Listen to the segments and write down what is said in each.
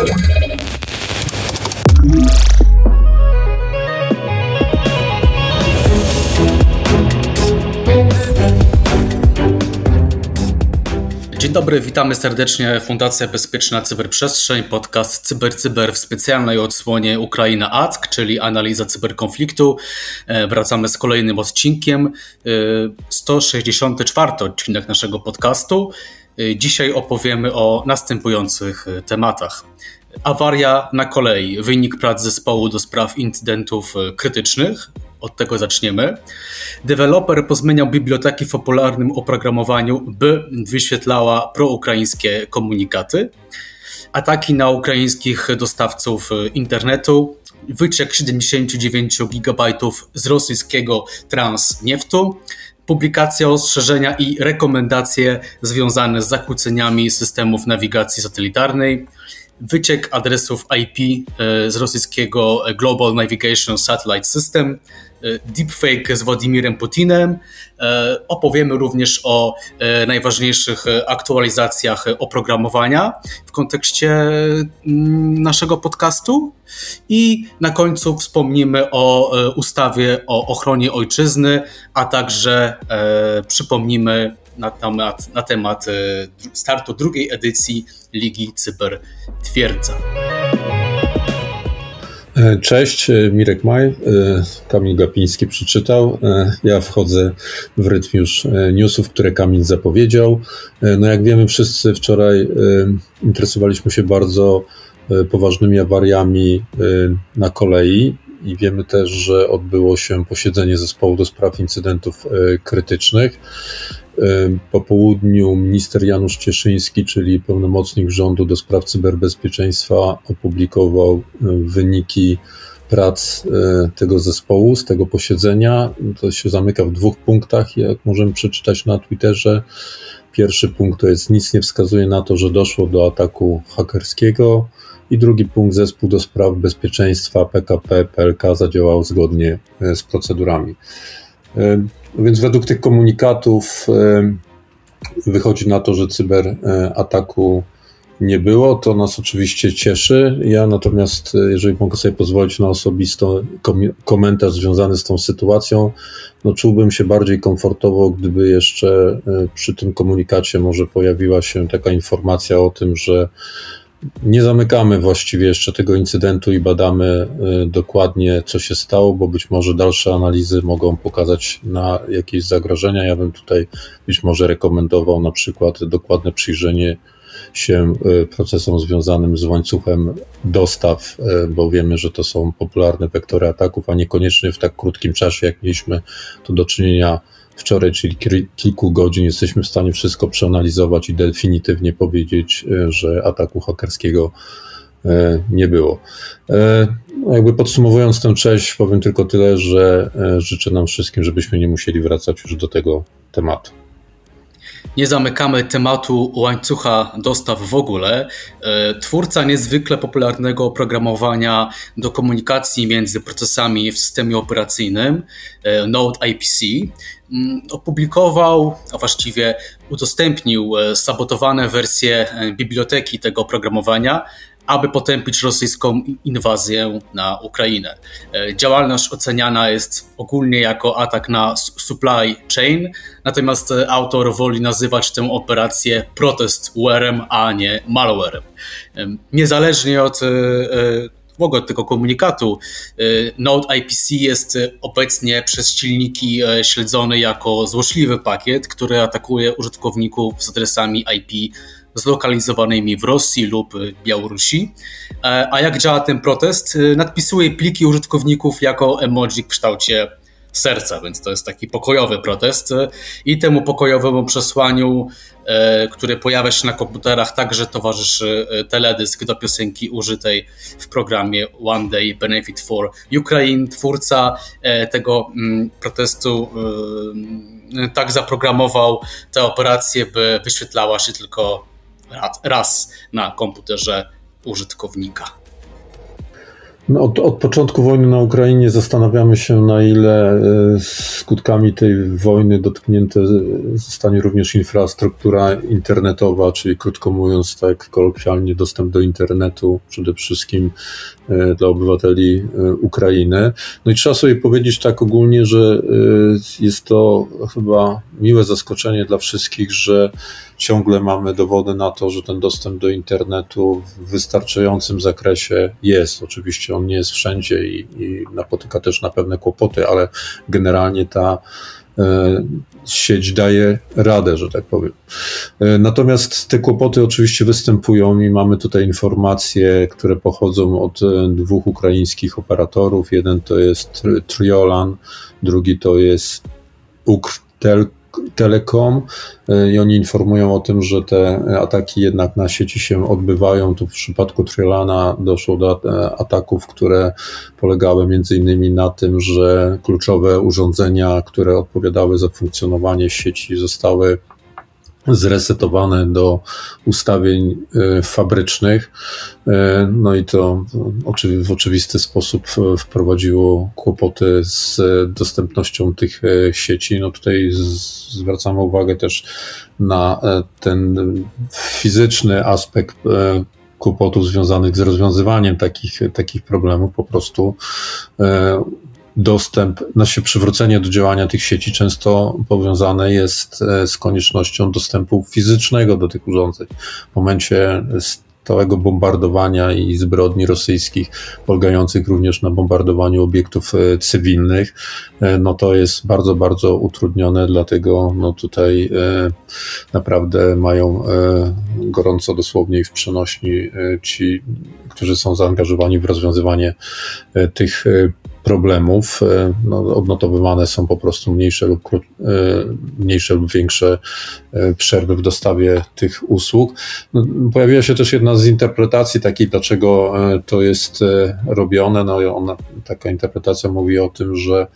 Dzień dobry, witamy serdecznie Fundacja Bezpieczna Cyberprzestrzeń, podcast CyberCyber Cyber w specjalnej odsłonie Ukraina ACK, czyli analiza cyberkonfliktu. E, wracamy z kolejnym odcinkiem, 164 e, odcinek naszego podcastu. E, dzisiaj opowiemy o następujących tematach. Awaria na kolei, wynik prac zespołu do spraw incydentów krytycznych, od tego zaczniemy. Deweloper pozmieniał biblioteki w popularnym oprogramowaniu, by wyświetlała proukraińskie komunikaty. Ataki na ukraińskich dostawców internetu, wyciek 79 GB z rosyjskiego Transnieftu, publikacja ostrzeżenia i rekomendacje związane z zakłóceniami systemów nawigacji satelitarnej, wyciek adresów IP e, z rosyjskiego Global Navigation Satellite System, deepfake z Władimirem Putinem. E, opowiemy również o e, najważniejszych aktualizacjach oprogramowania w kontekście mm, naszego podcastu. I na końcu wspomnimy o ustawie o ochronie ojczyzny, a także przypomnimy na temat, na temat startu drugiej edycji Ligi Cyber Twierdza. E, cześć, e, Mirek Maj, e, Kamil Gapiński przeczytał. Ja wchodzę w rytm już newsów, które Kamil zapowiedział. No jak wiemy wszyscy wczoraj interesowaliśmy się bardzo poważnymi awariami na kolei i wiemy też, że odbyło się posiedzenie zespołu do spraw incydentów krytycznych. Po południu minister Janusz Cieszyński, czyli pełnomocnik rządu do spraw cyberbezpieczeństwa, opublikował wyniki prac tego zespołu, z tego posiedzenia. To się zamyka w dwóch punktach, jak możemy przeczytać na Twitterze. Pierwszy punkt to jest nic nie wskazuje na to, że doszło do ataku hakerskiego. I drugi punkt, zespół do spraw bezpieczeństwa PKP PLK zadziałał zgodnie z procedurami. Więc według tych komunikatów wychodzi na to, że cyberataku nie było. To nas oczywiście cieszy. Ja natomiast, jeżeli mogę sobie pozwolić na osobisty komentarz związany z tą sytuacją, no czułbym się bardziej komfortowo, gdyby jeszcze e, przy tym komunikacie może pojawiła się taka informacja o tym, że nie zamykamy właściwie jeszcze tego incydentu i badamy y, dokładnie, co się stało, bo być może dalsze analizy mogą pokazać na jakieś zagrożenia. Ja bym tutaj być może rekomendował na przykład dokładne przyjrzenie się y, procesom związanym z łańcuchem dostaw, y, bo wiemy, że to są popularne wektory ataków, a niekoniecznie w tak krótkim czasie, jak mieliśmy tu do czynienia wczoraj, czyli kilku godzin, jesteśmy w stanie wszystko przeanalizować i definitywnie powiedzieć, e, że ataku hakerskiego e, nie było. E, no jakby podsumowując tę część, powiem tylko tyle, że życzę nam wszystkim, żebyśmy nie musieli wracać już do tego tematu. Nie zamykamy tematu łańcucha dostaw w ogóle. Twórca niezwykle popularnego oprogramowania do komunikacji między procesami w systemie operacyjnym, Node IPC, Mm, opublikował, a właściwie udostępnił e, sabotowane wersje e, biblioteki tego oprogramowania, aby potępić rosyjską inwazję na Ukrainę. E, działalność oceniana jest ogólnie jako atak na supply chain, natomiast autor woli nazywać tę operację protestwarem, a nie malwarem. Niezależnie od ogóle tego komunikatu. Node IPC jest obecnie przez silniki e, śledzony jako złośliwy pakiet, który atakuje użytkowników z adresami IP zlokalizowanymi w Rosji lub Białorusi. E, a jak działa ten protest? Y, nadpisuje pliki użytkowników jako emoji w kształcie serca, więc to jest taki pokojowy protest. I temu pokojowemu przesłaniu, e, które pojawia się na komputerach, także towarzyszy e, teledysk do piosenki użytej w programie One Day Benefit for Ukraine. Twórca e, tego mm, protestu tak zaprogramował tę operację, by wyświetlała się tylko raz na komputerze użytkownika. No od, od, początku wojny na Ukrainie zastanawiamy się, na ile e, skutkami tej wojny dotknięte zostanie również infrastruktura internetowa, czyli krótko mówiąc, tak kolokwialnie, dostęp do internetu przede wszystkim e, dla obywateli e, Ukrainy. No i trzeba sobie powiedzieć tak ogólnie, że jest to chyba miłe zaskoczenie dla wszystkich, że ciągle mamy dowody na to, że ten dostęp do internetu w wystarczającym zakresie jest. Oczywiście on nie jest wszędzie i, i napotyka też na pewne kłopoty, ale generalnie ta e, sieć daje radę, że tak powiem. E, natomiast te kłopoty oczywiście występują i mamy tutaj informacje, które pochodzą od e, dwóch ukraińskich operatorów. Jeden to jest Triolan, drugi to jest Ukrtel Telekom e, i oni informują o tym, że te ataki jednak na sieci się odbywają. Tu w przypadku Triolana doszło do e, ataków, które polegały między innymi na tym, że kluczowe urządzenia, które odpowiadały za funkcjonowanie sieci zostały zresetowane do ustawień e, fabrycznych. E, no i to w oczywisty sposób wprowadziło kłopoty z dostępnością tych e, sieci. No tutaj zwracamy uwagę też na ten fizyczny aspekt kłopotów związanych z rozwiązywaniem takich, takich problemów. Po prostu dostęp, nasze przywrócenie do działania tych sieci często powiązane jest e, z koniecznością dostępu fizycznego do tych urządzeń. W momencie stałego bombardowania i zbrodni rosyjskich, polegających również na bombardowaniu obiektów e, cywilnych, e, no to jest bardzo, bardzo utrudnione, dlatego no tutaj naprawdę mają gorąco dosłownie i w przenośni ci, którzy są zaangażowani w rozwiązywanie tych problemów. E, no, odnotowywane są po prostu mniejsze lub, e, mniejsze lub większe e, przerwy w dostawie tych usług. No, pojawiła się też jedna z interpretacji takiej, dlaczego to jest robione. No, ona, taka interpretacja mówi o tym, że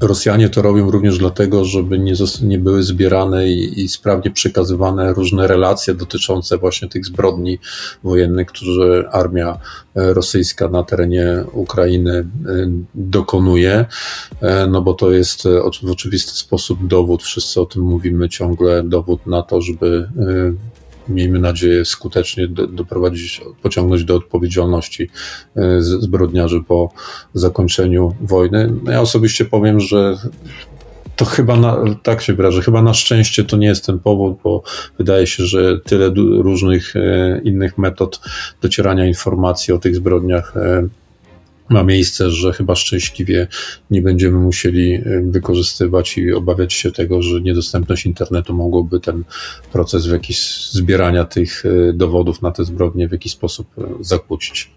Rosjanie to robią również dlatego, żeby nie, nie były zbierane i, i, sprawnie przekazywane różne relacje dotyczące właśnie tych zbrodni wojennych, które armia e, rosyjska na terenie Ukrainy e, dokonuje, e, no bo to jest w oczywisty sposób dowód, wszyscy o tym mówimy. Ciągle, dowód na to, żeby miejmy nadzieję, skutecznie do, doprowadzić, pociągnąć do odpowiedzialności e, zbrodniarzy po zakończeniu wojny. No ja osobiście powiem, że to chyba na, tak się wyrażę, chyba na szczęście to nie jest ten powód, bo wydaje się, że tyle różnych e, innych metod docierania informacji o tych zbrodniach e, ma miejsce, że chyba szczęśliwie nie będziemy musieli wykorzystywać i obawiać się tego, że niedostępność internetu mogłoby ten proces w jakiś zbierania tych y, dowodów na te zbrodnie w jakiś sposób y, zakłócić.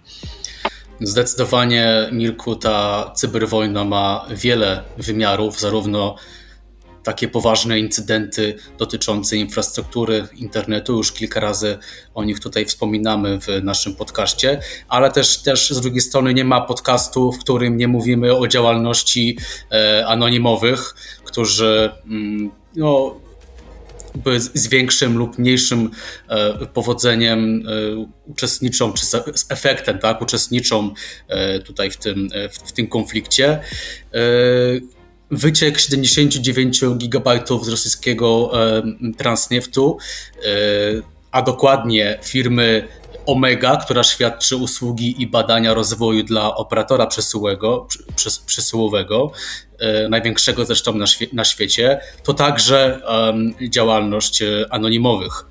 Zdecydowanie, Mirku, ta cyberwojna ma wiele wymiarów, zarówno takie poważne incydenty dotyczące infrastruktury internetu. Już kilka razy o nich tutaj wspominamy w naszym podcaście, ale też, też z drugiej strony nie ma podcastu, w którym nie mówimy o działalności e, anonimowych, którzy mm, no, z większym lub mniejszym e, powodzeniem e, uczestniczą, czy z efektem, tak, uczestniczą tutaj w tym, w tym konflikcie wyciek 79 GB z rosyjskiego Transneftu, e, a dokładnie firmy Omega, która świadczy usługi i badania rozwoju dla operatora przesyłowego, przesyłowego największego zresztą na, świe na świecie, to także działalność e, anonimowych.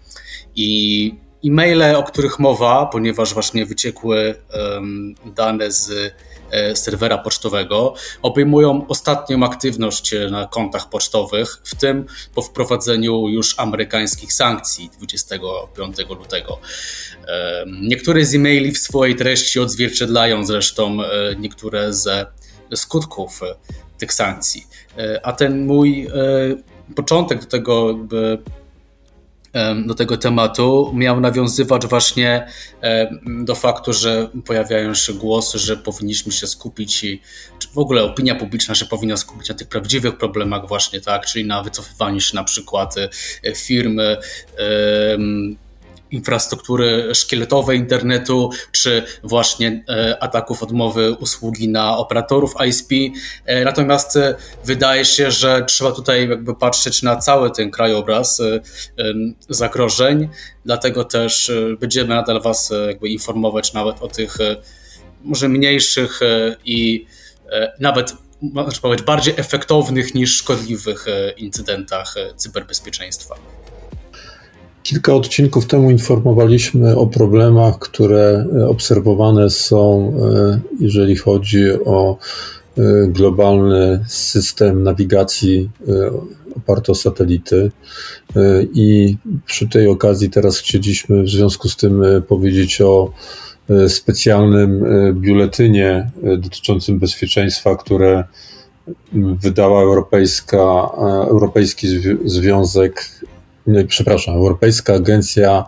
I e-maile, o których mowa, ponieważ właśnie wyciekły dane z serwera pocztowego obejmują ostatnią aktywność e, na kontach pocztowych, w tym po wprowadzeniu już amerykańskich sankcji 25 lutego. E, niektóre z e-maili w swojej treści odzwierciedlają zresztą niektóre ze skutków tych sankcji. A ten mój początek do tego do tego tematu. Miał nawiązywać właśnie do faktu, że pojawiają się głosy, że powinniśmy się skupić i czy w ogóle opinia publiczna się powinna skupić na tych prawdziwych problemach właśnie, tak, czyli na wycofywaniu się na przykład e, firmy infrastruktury szkieletowej internetu, czy właśnie ataków odmowy usługi na operatorów ISP. Natomiast wydaje się, że trzeba tutaj jakby patrzeć na cały ten krajobraz zagrożeń, dlatego też będziemy nadal Was jakby informować nawet o tych może mniejszych i nawet można powiedzieć, bardziej efektownych niż szkodliwych e, incydentach e, cyberbezpieczeństwa. Kilka odcinków temu informowaliśmy o problemach, które e, obserwowane są, jeżeli chodzi o globalny system nawigacji oparty o satelity. I przy tej okazji teraz chcieliśmy w związku z tym powiedzieć o E, specjalnym e, biuletynie e, dotyczącym bezpieczeństwa, które wydała Europejska, Europejski Związek, przepraszam, Europejska Agencja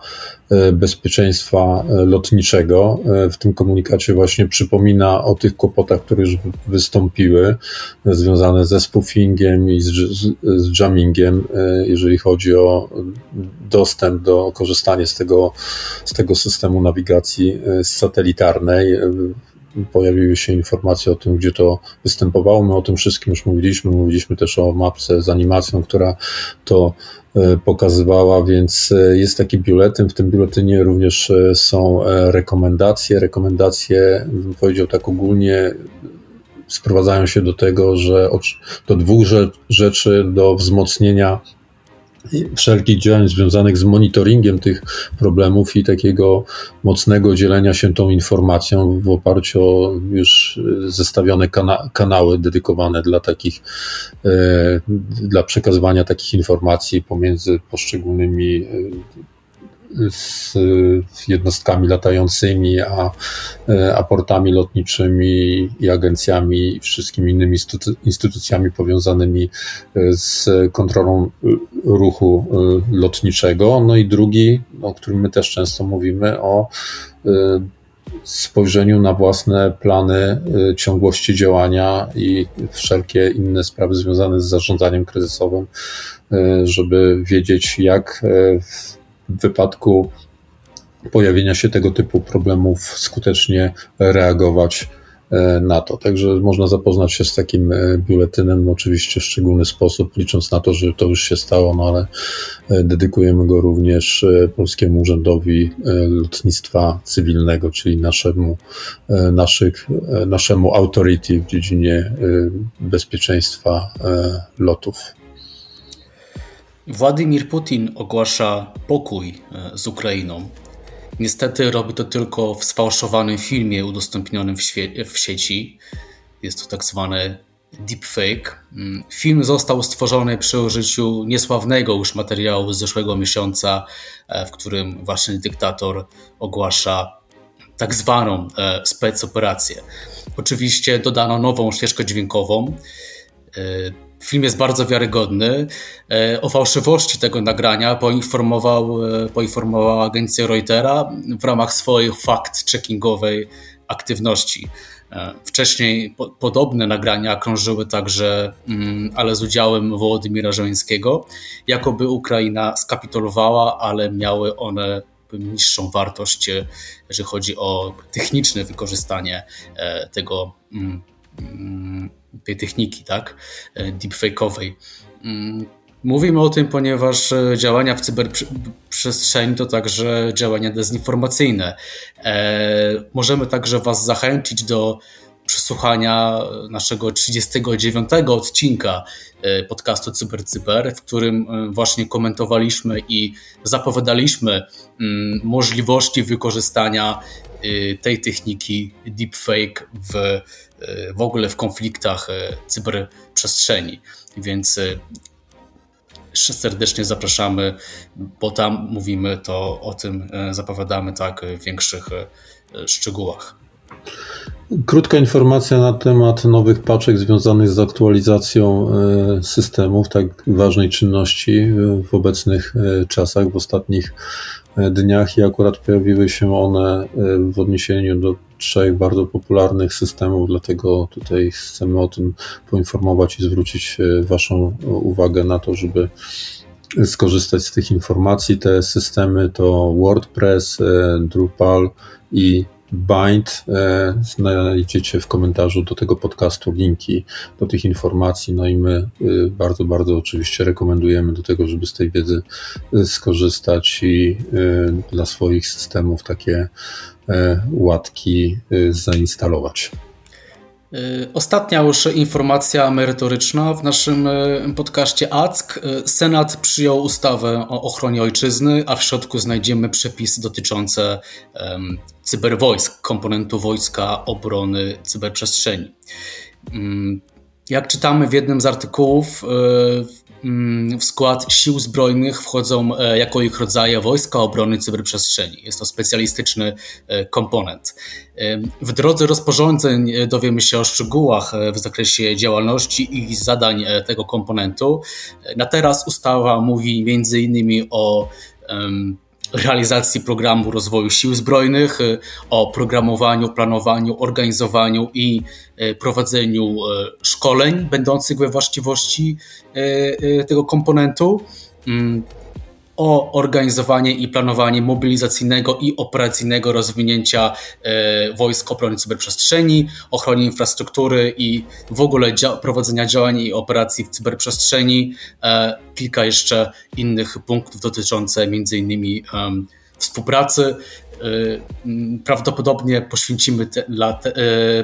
E, bezpieczeństwa e, lotniczego. E, w tym komunikacie właśnie przypomina o tych kłopotach, które już wystąpiły, związane ze spoofingiem i z, z jammingiem, jeżeli chodzi o dostęp do korzystania z tego, z tego systemu nawigacji satelitarnej pojawiły się informacje o tym, gdzie to występowało. My o tym wszystkim już mówiliśmy. Mówiliśmy też o mapce z animacją, która to e, pokazywała, więc e, jest taki biuletyn. W tym biuletynie również e, są rekomendacje. Rekomendacje, bym powiedział tak ogólnie, sprowadzają się do tego, że do dwóch rzeczy, do wzmocnienia wszelkich działań związanych z monitoringiem tych problemów i takiego mocnego dzielenia się tą informacją w oparciu o już zestawione kana kanały dedykowane dla takich, e, dla przekazywania takich informacji pomiędzy poszczególnymi e, z jednostkami latającymi, a, a portami lotniczymi i agencjami i wszystkimi innymi instytucjami powiązanymi z kontrolą ruchu lotniczego. No i drugi, o którym my też często mówimy, o spojrzeniu na własne plany ciągłości działania i wszelkie inne sprawy związane z zarządzaniem kryzysowym, żeby wiedzieć, jak w w wypadku pojawienia się tego typu problemów skutecznie reagować e, na to. Także można zapoznać się z takim e, biuletynem, oczywiście w szczególny sposób, licząc na to, że to już się stało, no ale e, dedykujemy go również Polskiemu Urzędowi Lotnictwa Cywilnego, czyli naszemu, naszych, naszemu authority w dziedzinie bezpieczeństwa lotów. Władimir Putin ogłasza pokój e, z Ukrainą. Niestety robi to tylko w sfałszowanym filmie udostępnionym w, w sieci. Jest to tak zwany deepfake. Mm, film został stworzony przy użyciu niesławnego już materiału z zeszłego miesiąca, e, w którym właśnie dyktator ogłasza tak zwaną e, specoperację. Oczywiście dodano nową ścieżkę dźwiękową. Film jest bardzo wiarygodny. E, o fałszywości tego nagrania poinformował, e, poinformowała agencja Reutera w ramach swojej fact-checkingowej aktywności. E, wcześniej po, podobne nagrania krążyły także, mm, ale z udziałem Wołodymira Żońskiego, jakoby Ukraina skapitulowała, ale miały one niższą wartość, jeżeli chodzi o techniczne wykorzystanie tego mm, tej techniki, tak, e, deepfake'owej. Mm, mówimy o tym, ponieważ e, działania w cyberprzestrzeni to także działania dezinformacyjne. E, możemy także Was zachęcić do przesłuchania naszego 39 odcinka podcastu CyberCyber, w którym właśnie komentowaliśmy i zapowiadaliśmy mm, możliwości wykorzystania tej techniki deepfake w w ogóle w konfliktach e, cyberprzestrzeni. Więc serdecznie zapraszamy, bo tam mówimy to o tym, zapowiadamy tak w większych szczegółach. Krótka informacja na temat nowych paczek związanych z aktualizacją systemów, tak ważnej czynności w obecnych czasach, w ostatnich dniach i akurat pojawiły się one w odniesieniu do trzech bardzo popularnych systemów, dlatego tutaj chcemy o tym poinformować i zwrócić e, Waszą uwagę na to, żeby skorzystać z tych informacji. Te systemy to WordPress, Drupal i Bind. E, znajdziecie w komentarzu do tego podcastu linki do tych informacji. No i my e, bardzo, bardzo oczywiście rekomendujemy do tego, żeby z tej wiedzy e, skorzystać i dla swoich systemów takie łatki zainstalować. Y, ostatnia już informacja merytoryczna w naszym y, podcaście ACK. Y, Senat przyjął ustawę o ochronie ojczyzny, a w środku znajdziemy przepisy dotyczące um, cyberwojsk, komponentu wojska obrony cyberprzestrzeni. Um, jak czytamy w jednym z artykułów, Mm, w skład sił zbrojnych wchodzą e, jako ich rodzaje wojska obrony cyberprzestrzeni. Jest to specjalistyczny e, komponent. E, w drodze rozporządzeń dowiemy się o szczegółach w zakresie działalności i zadań tego komponentu. Na teraz ustawa mówi innymi o realizacji programu rozwoju sił zbrojnych, y, o programowaniu, planowaniu, organizowaniu i y, prowadzeniu y, szkoleń będących we właściwości tego komponentu. O organizowanie i planowanie mobilizacyjnego i operacyjnego rozwinięcia e, wojsk obrony cyberprzestrzeni, ochronie infrastruktury i w ogóle dzia prowadzenia działań i operacji w cyberprzestrzeni. E, kilka jeszcze innych punktów dotyczących innymi współpracy. E, prawdopodobnie poświęcimy, te,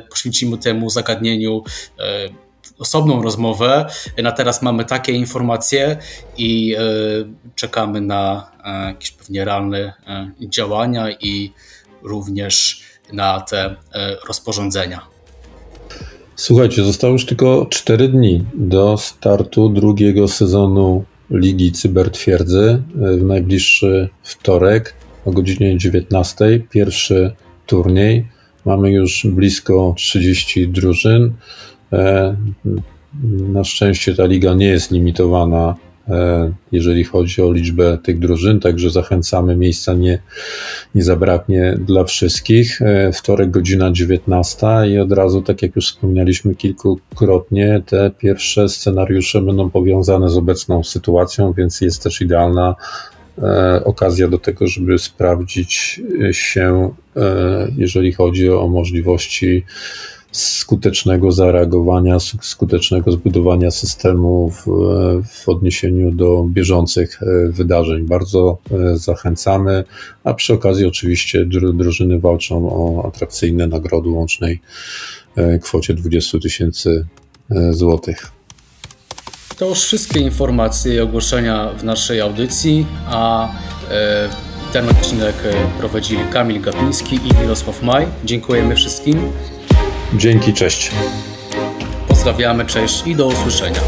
poświęcimy temu zagadnieniu osobną rozmowę. Na teraz mamy takie informacje i e, czekamy na e, jakieś pewnie realne e, działania i również na te rozporządzenia. Słuchajcie, zostało już tylko 4 dni do startu drugiego sezonu Ligi Cybertwierdzy w najbliższy wtorek o godzinie 19. Pierwszy turniej. Mamy już blisko 30 drużyn. E, na szczęście ta liga nie jest limitowana, e, jeżeli chodzi o liczbę tych drużyn, także zachęcamy, miejsca nie, nie zabraknie dla wszystkich. E, wtorek godzina 19 i od razu, tak jak już wspomnieliśmy kilkukrotnie, te pierwsze scenariusze będą powiązane z obecną sytuacją, więc jest też idealna okazja do tego, żeby sprawdzić się, jeżeli chodzi o możliwości skutecznego zareagowania, skutecznego zbudowania systemu w, w odniesieniu do bieżących e, wydarzeń. Bardzo e, zachęcamy, a przy okazji oczywiście drużyny walczą o atrakcyjne nagrody łącznej e, kwocie 20 tysięcy złotych. To już wszystkie informacje i ogłoszenia w naszej audycji, a ten odcinek prowadzili Kamil Gapiński i Mirosław Maj. Dziękujemy wszystkim. Dzięki, cześć. Pozdrawiamy, cześć i do usłyszenia.